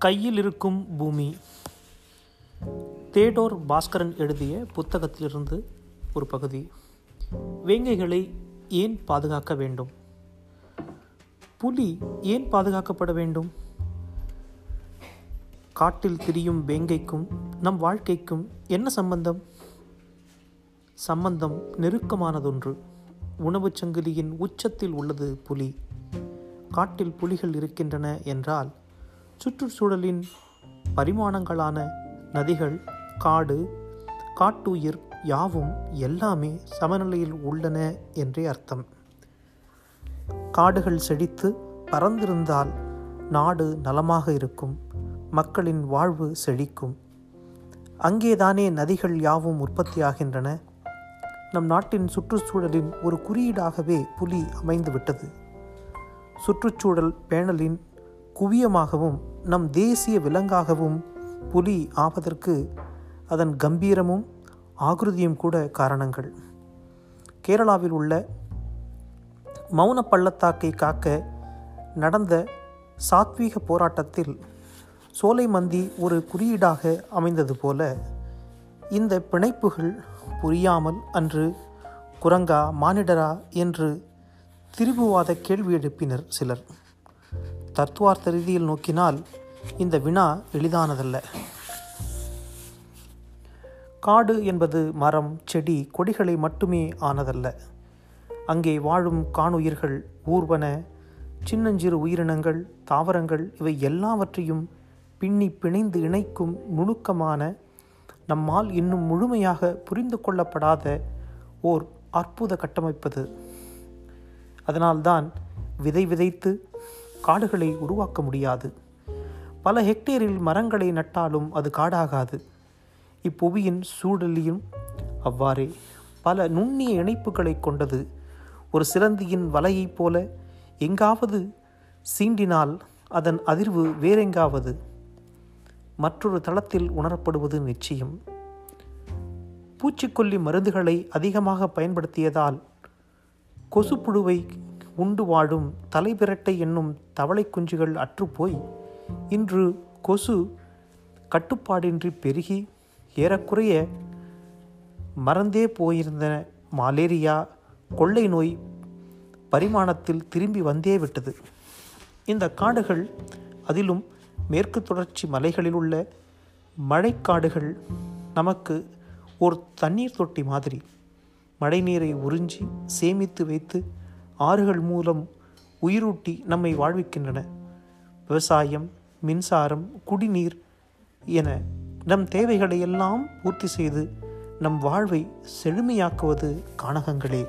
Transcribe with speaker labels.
Speaker 1: கையில் இருக்கும் பூமி. தேடோர் பாஸ்கரன் எழுதிய புத்தகத்திலிருந்து ஒரு பகுதி. வேங்கைகளை ஏன் பாதுகாக்க வேண்டும்? புலி ஏன் பாதுகாக்கப்பட வேண்டும்? காட்டில் திரியும் வேங்கைக்கும் நம் வாழ்க்கைக்கும் என்ன சம்பந்தம்? சம்பந்தம் நெருக்கமானதொன்று. உணவுச் சங்கிலியின் உச்சத்தில் உள்ளது புலி. காட்டில் புலிகள் இருக்கின்றன என்றால் சுற்றுச்சூழலின் பரிமாணங்களான நதிகள் காடு காட்டுயிர் யாவும் எல்லாமே சமநிலையில் உள்ளன என்றே அர்த்தம். காடுகள் செழித்து பறந்திருந்தால் நாடு நலமாக இருக்கும் மக்களின் வாழ்வு செழிக்கும். அங்கேதானே நதிகள் யாவும் உற்பத்தியாகின்றன. நம் நாட்டின் சுற்றுச்சூழலின் ஒரு குறியீடாகவே புலி அமைந்துவிட்டது. சுற்றுச்சூழல் பேணலின் குவியமாகவும் நம் தேசிய விலங்காகவும் புலி ஆவதற்கு அதன் கம்பீரமும் ஆகிருதியும் கூட காரணங்கள். கேரளாவில் உள்ள மௌன பள்ளத்தாக்கை காக்க நடந்த சாத்வீக போராட்டத்தில் சோலை மந்தி ஒரு குறியீடாக அமைந்தது போல இந்த பிணைப்புகள் புரியாமல் அன்று குரங்கா மானிடரா என்று திரிபுவாத கேள்வி எழுப்பினர் சிலர். தத்துவார்த்த ரீதியில் நோக்கினால் இந்த வினா எளிதானதல்ல. காடு என்பது மரம் செடி கொடிகளை மட்டுமே ஆனதல்ல. அங்கே வாழும் காணுயிர்கள் ஊர்வன சின்னஞ்சிறு உயிரினங்கள் தாவரங்கள் இவை எல்லாவற்றையும் பின்னி பிணைந்து இணைக்கும் நுணுக்கமான நம்மால் இன்னும் முழுமையாக புரிந்து கொள்ளப்படாத ஓர் அற்புத கட்டமைப்பது. அதனால்தான் விதை விதைத்து காடுகளை உருவாக்க முடியாது. பல ஹெக்டேரில் மரங்களை நட்டாலும் அது காடாகாது. இப்புவியின் சூழலியும் அவ்வாறே பல நுண்ணிய இணைப்புகளை கொண்டது. ஒரு சிலந்தியின் வலையைப் போல எங்காவது சீண்டினால் அதன் அதிர்வு வேறெங்காவது. மற்றொரு தளத்தில் உணரப்படுவது நிச்சயம். பூச்சிக்கொல்லி மருந்துகளை அதிகமாக பயன்படுத்தியதால் கொசுப்புழுவை உண்டு வாழும் தலைபிரட்டை என்னும் தவளை குஞ்சுகள் அற்றுப்போய் இன்று கொசு கட்டுப்பாடின்றி பெருகி ஏறக்குறைய மறந்தே போயிருந்த மலேரியா கொள்ளை நோய் பரிமாணத்தில் திரும்பி வந்தே விட்டது. இந்த காடுகள் அதிலும் மேற்கு தொடர்ச்சி மலைகளில் உள்ள மழைக்காடுகள் நமக்கு ஒரு தண்ணீர் தொட்டி மாதிரி. மழைநீரை உறிஞ்சி சேமித்து வைத்து ஆறுகள் மூலம் உயிரூட்டி நம்மை வாழ்விக்கின்றன. விவசாயம் மின்சாரம் குடிநீர் என நம் தேவைகளை எல்லாம் பூர்த்தி செய்து நம் வாழ்வை செழுமையாக்குவது காணகங்களே